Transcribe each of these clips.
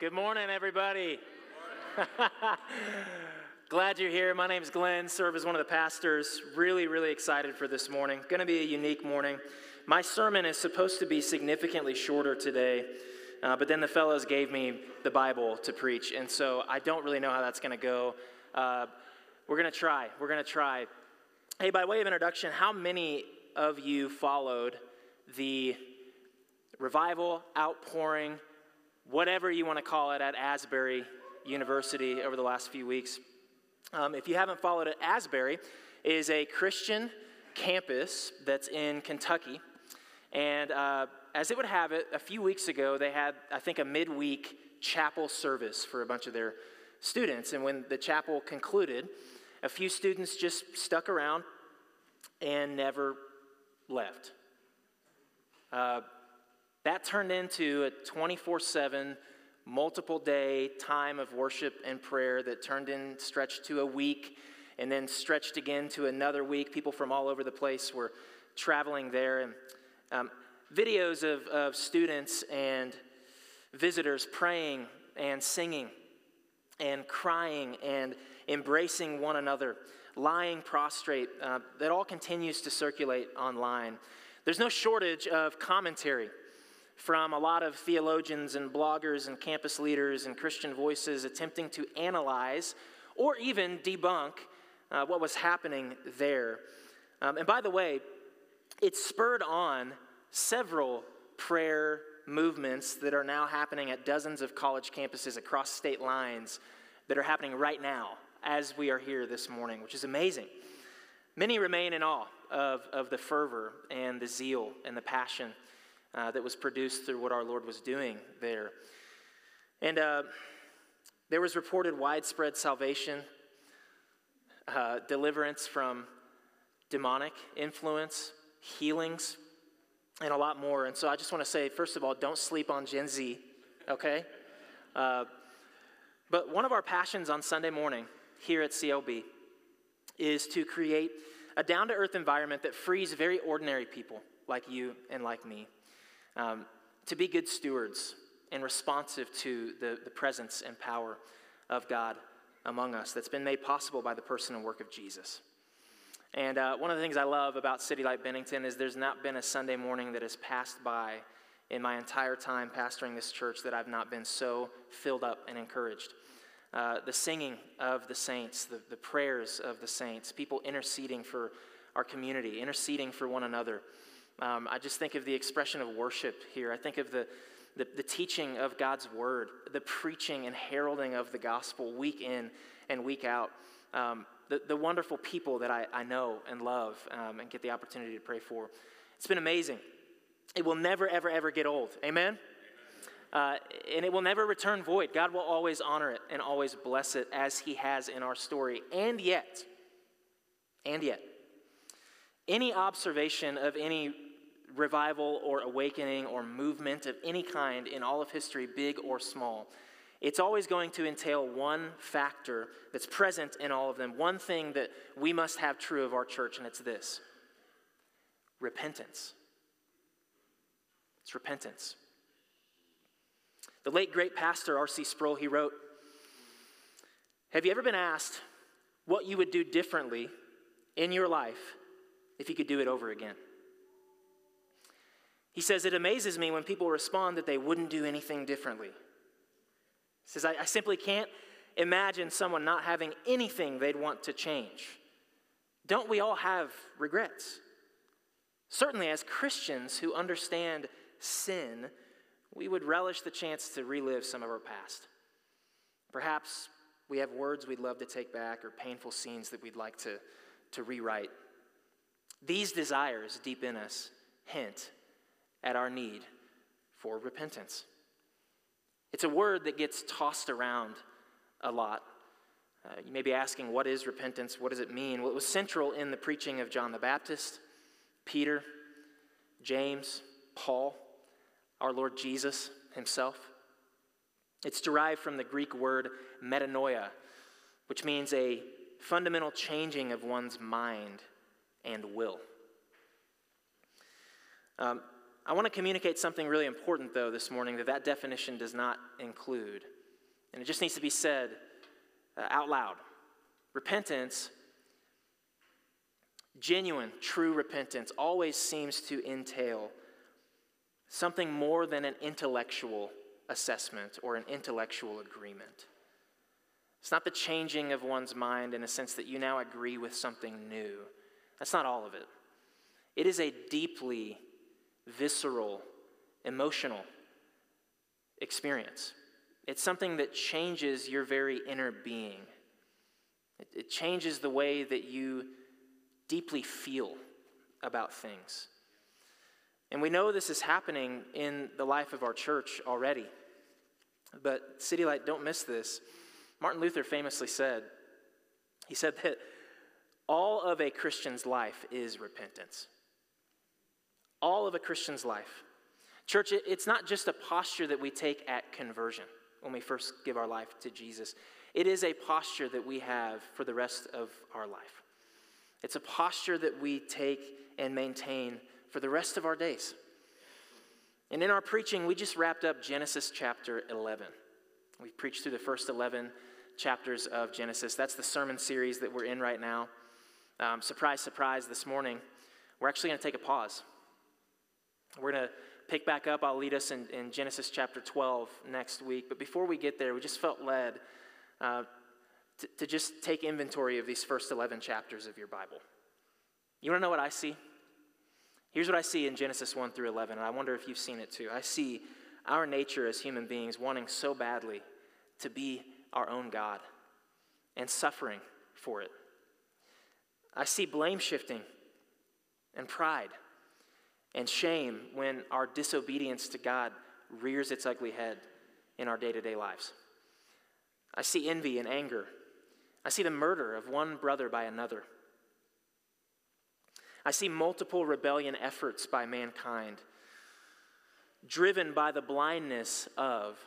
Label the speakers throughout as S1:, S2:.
S1: Good morning, everybody. Glad you're here. My name's Glenn, serve as one of the pastors. Really, really excited for this morning. Going to be a unique morning. My sermon is supposed to be significantly shorter today, uh, but then the fellows gave me the Bible to preach, and so I don't really know how that's going to go. Uh, we're going to try. We're going to try. Hey, by way of introduction, how many of you followed the revival, outpouring, whatever you want to call it, at Asbury University over the last few weeks. Um, if you haven't followed it, Asbury is a Christian campus that's in Kentucky. And uh, as it would have it, a few weeks ago, they had, I think, a midweek chapel service for a bunch of their students. And when the chapel concluded, a few students just stuck around and never left. Uh, that turned into a 24 7, multiple day time of worship and prayer that turned in, stretched to a week, and then stretched again to another week. People from all over the place were traveling there. And um, videos of, of students and visitors praying and singing and crying and embracing one another, lying prostrate, uh, that all continues to circulate online. There's no shortage of commentary from a lot of theologians and bloggers and campus leaders and Christian voices attempting to analyze or even debunk uh, what was happening there. Um, and by the way, it spurred on several prayer movements that are now happening at dozens of college campuses across state lines that are happening right now as we are here this morning, which is amazing. Many remain in awe of, of the fervor and the zeal and the passion uh, that was produced through what our Lord was doing there. And uh, there was reported widespread salvation, uh, deliverance from demonic influence, healings, and a lot more. And so I just want to say, first of all, don't sleep on Gen Z, okay? Uh, but one of our passions on Sunday morning here at CLB is to create a down to earth environment that frees very ordinary people like you and like me um, to be good stewards and responsive to the, the presence and power of God among us that's been made possible by the person and work of Jesus. And uh, one of the things I love about City Light Bennington is there's not been a Sunday morning that has passed by in my entire time pastoring this church that I've not been so filled up and encouraged. Uh, the singing of the saints, the, the prayers of the saints, people interceding for our community, interceding for one another. Um, I just think of the expression of worship here. I think of the, the, the, teaching of God's word, the preaching and heralding of the gospel week in and week out. Um, the, the wonderful people that I, I know and love um, and get the opportunity to pray for. It's been amazing. It will never, ever, ever get old. Amen? Uh, and it will never return void. God will always honor it and always bless it as He has in our story. And yet, and yet, any observation of any revival or awakening or movement of any kind in all of history, big or small, it's always going to entail one factor that's present in all of them, one thing that we must have true of our church, and it's this repentance. It's repentance. The late great pastor R.C. Sproul, he wrote, Have you ever been asked what you would do differently in your life if you could do it over again? He says, It amazes me when people respond that they wouldn't do anything differently. He says, I, I simply can't imagine someone not having anything they'd want to change. Don't we all have regrets? Certainly, as Christians who understand sin, we would relish the chance to relive some of our past. Perhaps we have words we'd love to take back or painful scenes that we'd like to, to rewrite. These desires deep in us hint at our need for repentance. It's a word that gets tossed around a lot. Uh, you may be asking, what is repentance? What does it mean? Well, it was central in the preaching of John the Baptist, Peter, James, Paul, our Lord Jesus himself. It's derived from the Greek word metanoia, which means a fundamental changing of one's mind and will. Um, I want to communicate something really important, though, this morning that that definition does not include. And it just needs to be said uh, out loud. Repentance, genuine, true repentance, always seems to entail something more than an intellectual assessment or an intellectual agreement. It's not the changing of one's mind in a sense that you now agree with something new. That's not all of it. It is a deeply visceral, emotional experience. It's something that changes your very inner being. It, it changes the way that you deeply feel about things. And we know this is happening in the life of our church already. But City Light, don't miss this. Martin Luther famously said, he said that all of a Christian's life is repentance. All of a Christian's life. Church, it's not just a posture that we take at conversion when we first give our life to Jesus. It is a posture that we have for the rest of our life. It's a posture that we take and maintain for the rest of our days. And in our preaching, we just wrapped up Genesis chapter 11. We preached through the first 11 chapters of Genesis. That's the sermon series that we're in right now. Um, surprise, surprise, this morning, we're actually going to take a pause. We're going to pick back up. I'll lead us in, in, Genesis chapter 12 next week. But before we get there, we just felt led uh, to, to just take inventory of these first 11 chapters of your Bible. You want to know what I see? Here's what I see in Genesis 1 through 11, and I wonder if you've seen it too. I see our nature as human beings wanting so badly to be our own God and suffering for it. I see blame shifting and pride and shame when our disobedience to God rears its ugly head in our day to day lives. I see envy and anger. I see the murder of one brother by another. I see multiple rebellion efforts by mankind, driven by the blindness of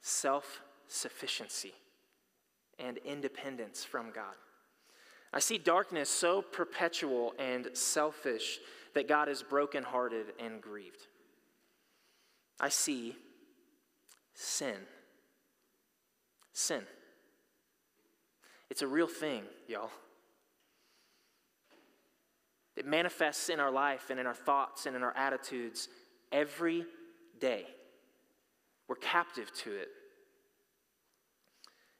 S1: self sufficiency and independence from God. I see darkness so perpetual and selfish that God is brokenhearted and grieved. I see sin. Sin. It's a real thing, y'all. It manifests in our life and in our thoughts and in our attitudes every day. We're captive to it.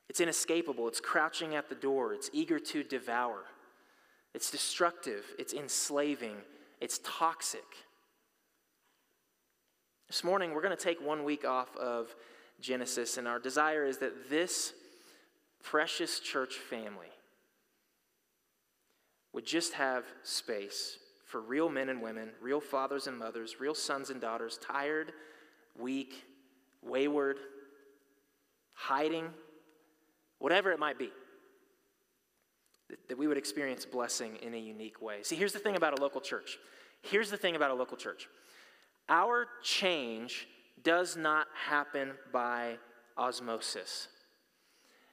S1: It's inescapable, it's crouching at the door, it's eager to devour, it's destructive, it's enslaving, it's toxic. This morning, we're going to take one week off of Genesis, and our desire is that this precious church family would just have space for real men and women, real fathers and mothers, real sons and daughters, tired, weak, wayward, hiding, whatever it might be, that we would experience blessing in a unique way. See, here's the thing about a local church. Here's the thing about a local church our change does not happen by osmosis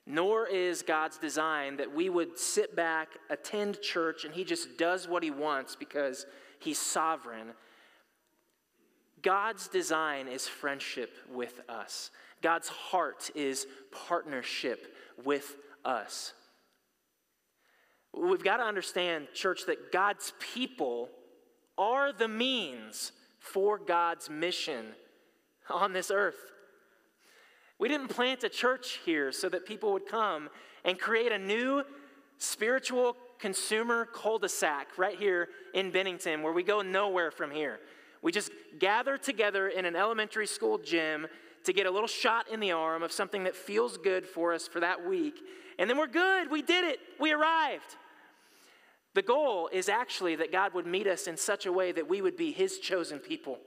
S1: nor is God's design that we would sit back, attend church, and He just does what He wants because He's sovereign. God's design is friendship with us. God's heart is partnership with us. We've got to understand, church, that God's people are the means for God's mission on this earth. We didn't plant a church here so that people would come and create a new spiritual consumer cul de sac right here in Bennington where we go nowhere from here. We just gather together in an elementary school gym to get a little shot in the arm of something that feels good for us for that week. And then we're good. We did it. We arrived. The goal is actually that God would meet us in such a way that we would be His chosen people,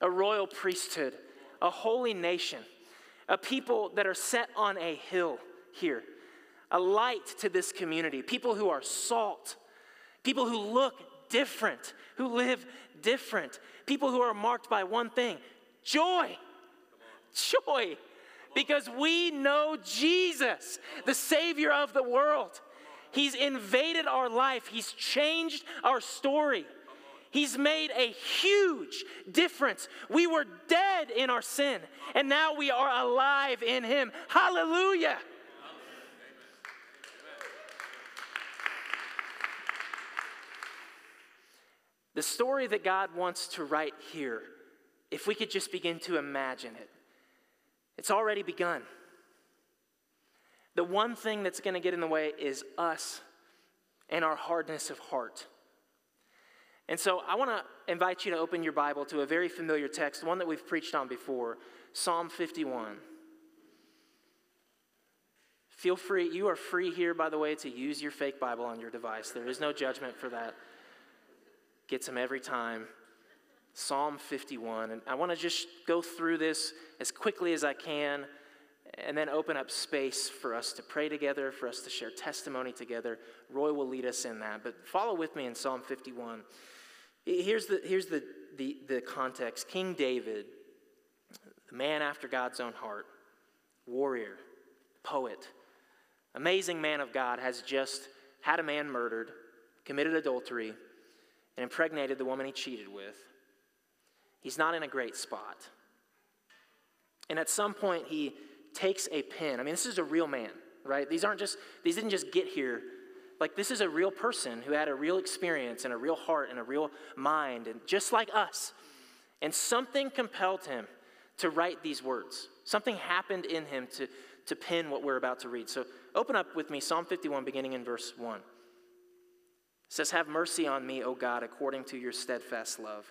S1: a royal priesthood, a holy nation a people that are set on a hill here, a light to this community, people who are salt, people who look different, who live different, people who are marked by one thing joy. Joy. Because we know Jesus, the Savior of the world. He's invaded our life, He's changed our story. He's made a huge difference. We were dead in our sin, and now we are alive in Him. Hallelujah. The story that God wants to write here, if we could just begin to imagine it, it's already begun. The one thing that's going to get in the way is us and our hardness of heart. And so I want to invite you to open your Bible to a very familiar text, one that we've preached on before Psalm 51. Feel free, you are free here, by the way, to use your fake Bible on your device. There is no judgment for that. Gets them every time. Psalm 51. And I want to just go through this as quickly as I can and then open up space for us to pray together, for us to share testimony together. Roy will lead us in that. But follow with me in Psalm 51. Here's the, here's the, the, the context King David, the man after God's own heart, warrior, poet, amazing man of God, has just had a man murdered, committed adultery, and impregnated the woman he cheated with. He's not in a great spot. And at some point, he takes a pen. I mean, this is a real man, right? These aren't just, these didn't just get here. Like, this is a real person who had a real experience and a real heart and a real mind, and just like us. And something compelled him to write these words. Something happened in him to, to pen what we're about to read. So open up with me Psalm 51, beginning in verse 1. It says, Have mercy on me, O God, according to your steadfast love.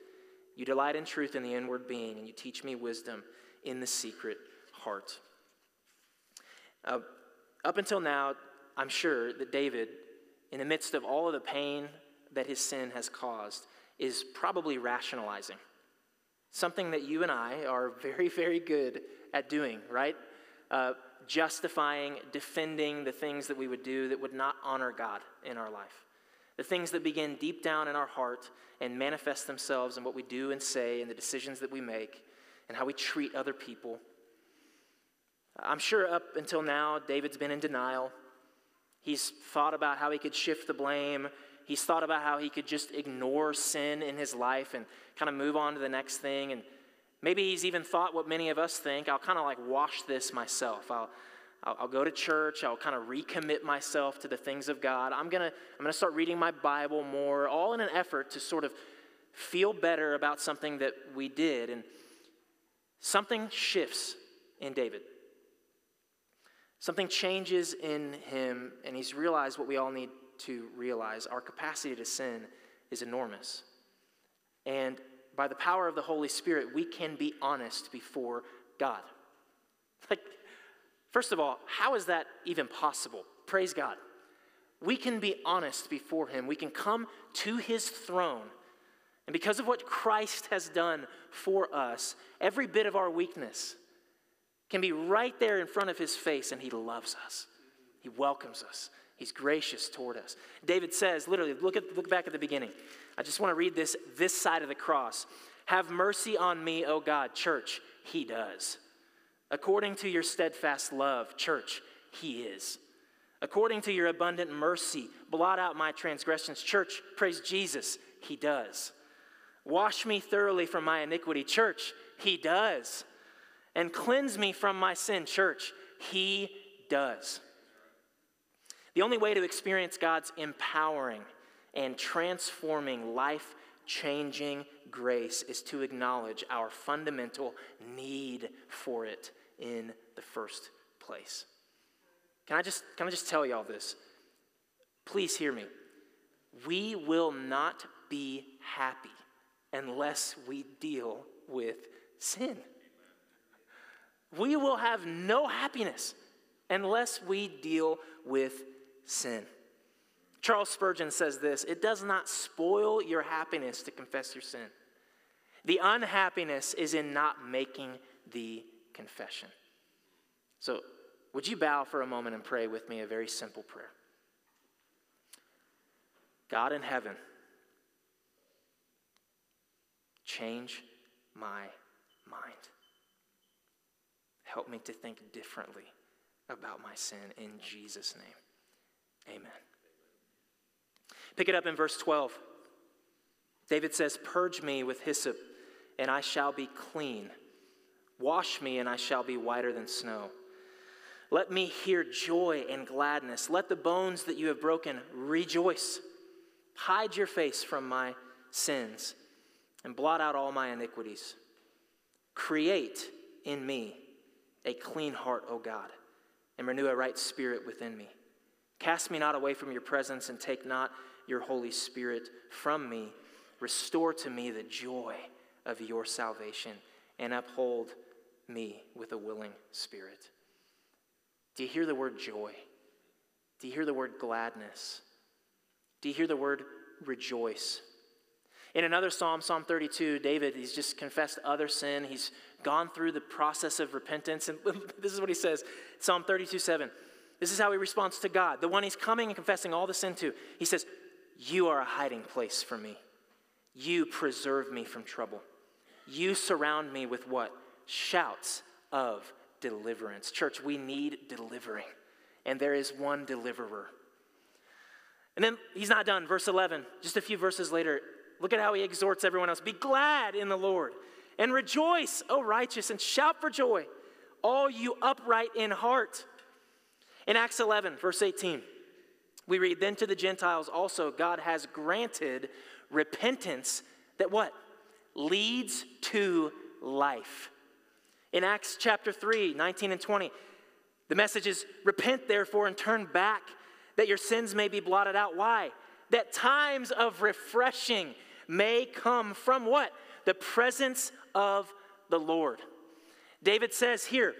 S1: you delight in truth in the inward being, and you teach me wisdom in the secret heart. Uh, up until now, I'm sure that David, in the midst of all of the pain that his sin has caused, is probably rationalizing. Something that you and I are very, very good at doing, right? Uh, justifying, defending the things that we would do that would not honor God in our life. The things that begin deep down in our heart and manifest themselves in what we do and say and the decisions that we make and how we treat other people. I'm sure up until now, David's been in denial. He's thought about how he could shift the blame. He's thought about how he could just ignore sin in his life and kind of move on to the next thing. And maybe he's even thought what many of us think I'll kind of like wash this myself. I'll, I'll, I'll go to church. I'll kind of recommit myself to the things of God. I'm going to I'm going to start reading my Bible more, all in an effort to sort of feel better about something that we did. And something shifts in David. Something changes in him, and he's realized what we all need to realize. Our capacity to sin is enormous. And by the power of the Holy Spirit, we can be honest before God. Like, first of all, how is that even possible? Praise God. We can be honest before Him. We can come to His throne. And because of what Christ has done for us, every bit of our weakness, can be right there in front of his face, and he loves us. He welcomes us. He's gracious toward us. David says, literally, look, at, look back at the beginning. I just want to read this this side of the cross. Have mercy on me, O God. Church, he does. According to your steadfast love, church, he is. According to your abundant mercy, blot out my transgressions. Church, praise Jesus, he does. Wash me thoroughly from my iniquity. Church, he does and cleanse me from my sin. Church, He does. The only way to experience God's empowering and transforming, life changing grace is to acknowledge our fundamental need for it in the first place. Can I just, can I just tell you all this? Please hear me. We will not be happy unless we deal with sin. We will have no happiness unless we deal with sin. Charles Spurgeon says this It does not spoil your happiness to confess your sin. The unhappiness is in not making the confession. So, would you bow for a moment and pray with me a very simple prayer? God in heaven, change my mind. Help me to think differently about my sin in Jesus' name. Amen. Pick it up in verse 12. David says, Purge me with hyssop, and I shall be clean. Wash me, and I shall be whiter than snow. Let me hear joy and gladness. Let the bones that you have broken rejoice. Hide your face from my sins and blot out all my iniquities. Create in me a clean heart, O God, and renew a right spirit within me. Cast me not away from your presence and take not your Holy Spirit from me. Restore to me the joy of your salvation and uphold me with a willing spirit. Do you hear the word joy? Do you hear the word gladness? Do you hear the word rejoice? In another psalm, Psalm 32, David, he's just confessed other sin. He's gone through the process of repentance. And this is what he says Psalm 32, 7. This is how he responds to God, the one he's coming and confessing all the sin to. He says, You are a hiding place for me. You preserve me from trouble. You surround me with what? Shouts of deliverance. Church, we need delivering, and there is one deliverer. And then he's not done. Verse 11, just a few verses later, look at how he exhorts everyone else Be glad in the Lord and rejoice, O righteous, and shout for joy, all you upright in heart. In Acts 11, verse 18, we read, Then to the Gentiles also God has granted repentance that what? Leads to life. In Acts chapter 3, 19 and 20, the message is repent therefore and turn back that your sins may be blotted out. Why? That times of refreshing may come from what? The presence of the Lord. David says here,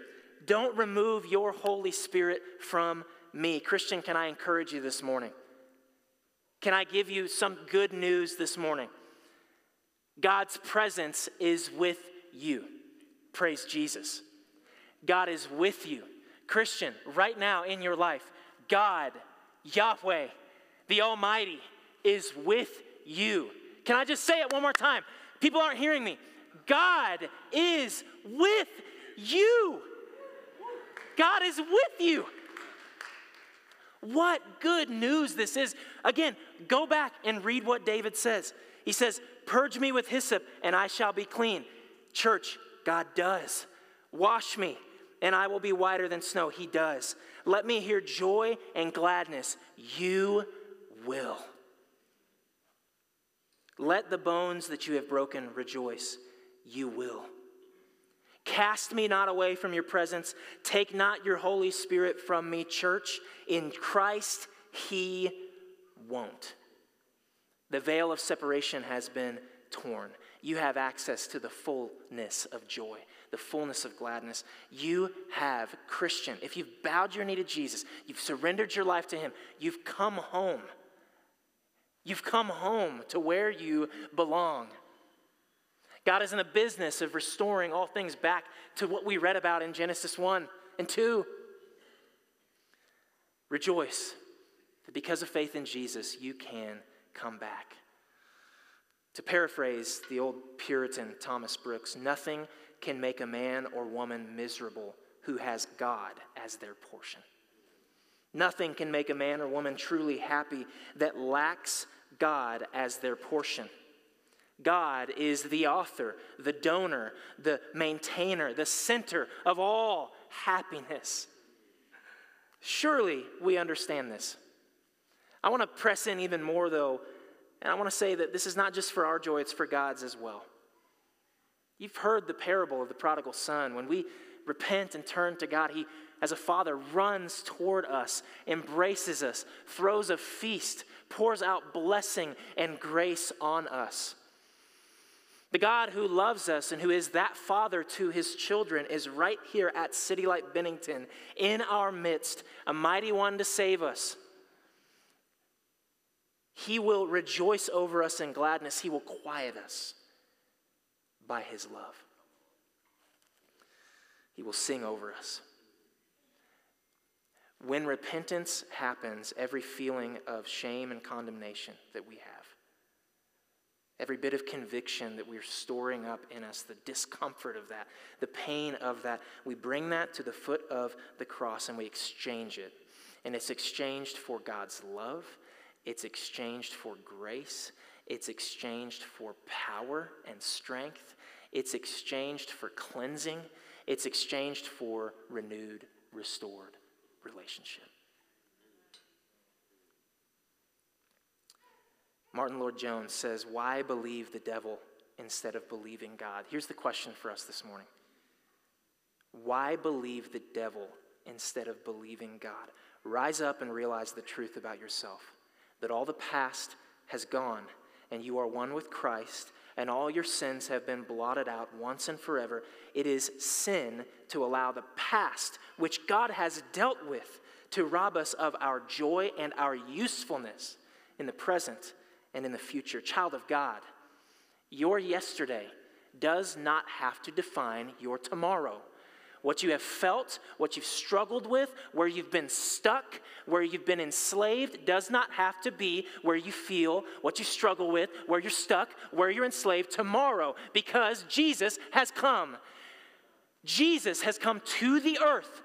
S1: don't remove your Holy Spirit from me. Christian, can I encourage you this morning? Can I give you some good news this morning? God's presence is with you. Praise Jesus. God is with you. Christian, right now in your life, God, Yahweh, the Almighty, is with you. Can I just say it one more time? People aren't hearing me. God is with you. God is with you. What good news this is. Again, go back and read what David says. He says, Purge me with hyssop, and I shall be clean. Church, God does. Wash me, and I will be whiter than snow. He does. Let me hear joy and gladness. You will. Let the bones that you have broken rejoice. You will. Cast me not away from your presence. Take not your Holy Spirit from me, church. In Christ, He won't. The veil of separation has been torn. You have access to the fullness of joy, the fullness of gladness. You have, Christian, if you've bowed your knee to Jesus, you've surrendered your life to Him, you've come home. You've come home to where you belong. God is in the business of restoring all things back to what we read about in Genesis 1 and 2. Rejoice that because of faith in Jesus, you can come back. To paraphrase the old Puritan Thomas Brooks, nothing can make a man or woman miserable who has God as their portion. Nothing can make a man or woman truly happy that lacks God as their portion. God is the author, the donor, the maintainer, the center of all happiness. Surely we understand this. I want to press in even more, though, and I want to say that this is not just for our joy, it's for God's as well. You've heard the parable of the prodigal son. When we repent and turn to God, He, as a father, runs toward us, embraces us, throws a feast, pours out blessing and grace on us. The God who loves us and who is that father to his children is right here at City Light Bennington in our midst, a mighty one to save us. He will rejoice over us in gladness, He will quiet us. by his love. He will sing over us. When repentance happens, every feeling of shame and condemnation that we have, every bit of conviction that we're storing up in us, the discomfort of that, the pain of that, we bring that to the foot of the cross and we exchange it. And it's exchanged for God's love, it's exchanged for grace, it's exchanged for power and strength, it's exchanged for cleansing, it's exchanged for renewed, restored relationship. Martyn Lloyd-Jones says, Why believe the devil instead of believing God? Here's the question for us this morning Why believe the devil instead of believing God? Rise up and realize the truth about yourself that all the past has gone and you are one with Christ and all your sins have been blotted out once and forever. It is sin to allow the past, which God has dealt with, to rob us of our joy and our usefulness in the present and in the future. Child of God, your yesterday does not have to define your tomorrow. What you have felt, what you've struggled with, where you've been stuck, where you've been enslaved, does not have to be where you feel, what you struggle with, where you're stuck, where you're enslaved tomorrow, because Jesus has come. Jesus has come to the earth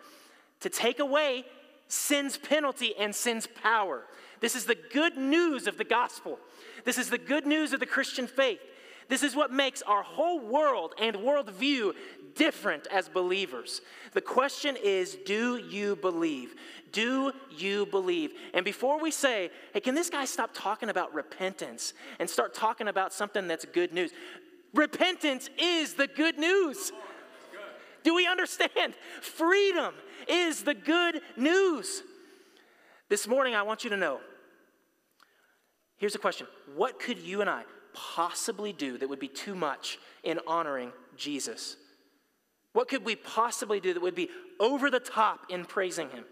S1: to take away sin's penalty and sin's power. This is the good news of the gospel. This is the good news of the Christian faith. This is what makes our whole world and worldview different as believers. The question is do you believe? Do you believe? And before we say, hey, can this guy stop talking about repentance and start talking about something that's good news? Repentance is the good news. Do we understand? Freedom is the good news. This morning, I want you to know here's a question What could you and I possibly do that would be too much in honoring Jesus? What could we possibly do that would be over the top in praising him?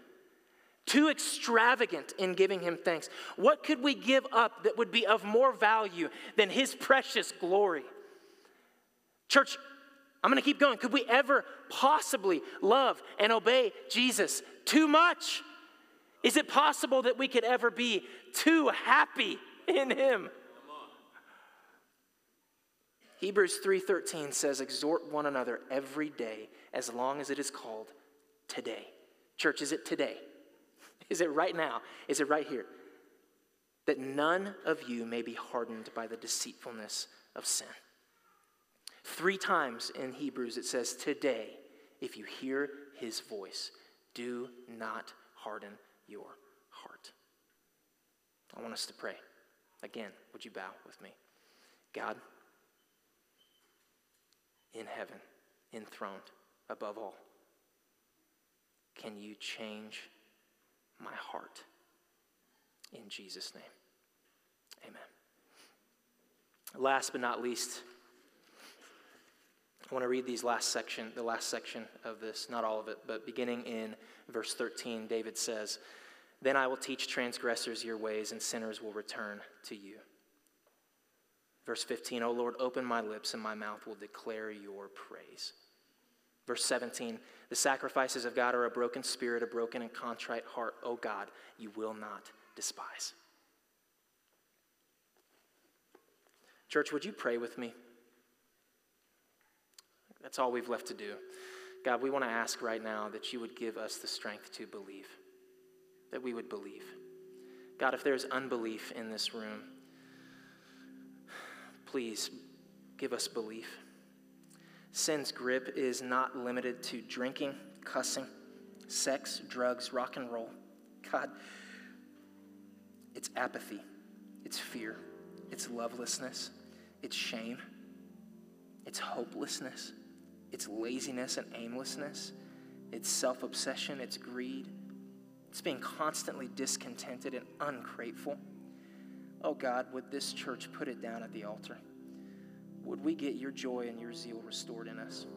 S1: Too extravagant in giving him thanks? What could we give up that would be of more value than his precious glory? Church, I'm going to keep going. Could we ever possibly love and obey Jesus too much? Is it possible that we could ever be too happy in him? Hebrews 3:13 says exhort one another every day as long as it is called today. Church, is it today? Is it right now? Is it right here? That none of you may be hardened by the deceitfulness of sin. Three times in Hebrews it says, Today, if you hear his voice, do not harden your heart. I want us to pray. Again, would you bow with me? God, in heaven, enthroned above all, can you change my heart? In Jesus' name, amen. Last but not least, I want to read these last section, the last section of this, not all of it, but beginning in verse 13, David says, Then I will teach transgressors your ways, and sinners will return to you. Verse 15, O Lord, open my lips, and my mouth will declare your praise. Verse 17, the sacrifices of God are a broken spirit, a broken and contrite heart. O God, you will not despise. Church, would you pray with me? That's all we've left to do. God, we want to ask right now that you would give us the strength to believe, that we would believe. God, if there's unbelief in this room, please give us belief. Sin's grip is not limited to drinking, cussing, sex, drugs, rock and roll. God, it's apathy, it's fear, it's lovelessness, it's shame, it's hopelessness, it's laziness and aimlessness, it's self obsession, it's greed, it's being constantly discontented and ungrateful. Oh God, would this church put it down at the altar? Would we get your joy and your zeal restored in us?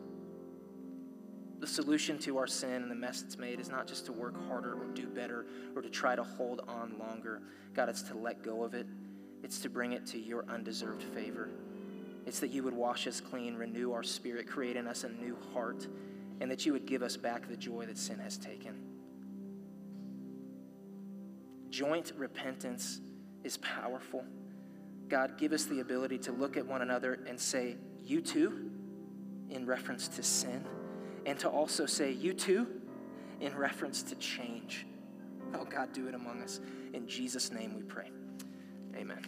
S1: The solution to our sin and the mess it's made is not just to work harder or do better or to try to hold on longer. God, it's to let go of it, it's to bring it to your undeserved favor. It's that you would wash us clean, renew our spirit, create in us a new heart, and that you would give us back the joy that sin has taken. Joint repentance is powerful. God, give us the ability to look at one another and say, You too, in reference to sin, and to also say, You too, in reference to change. Oh, God, do it among us. In Jesus' name we pray. Amen.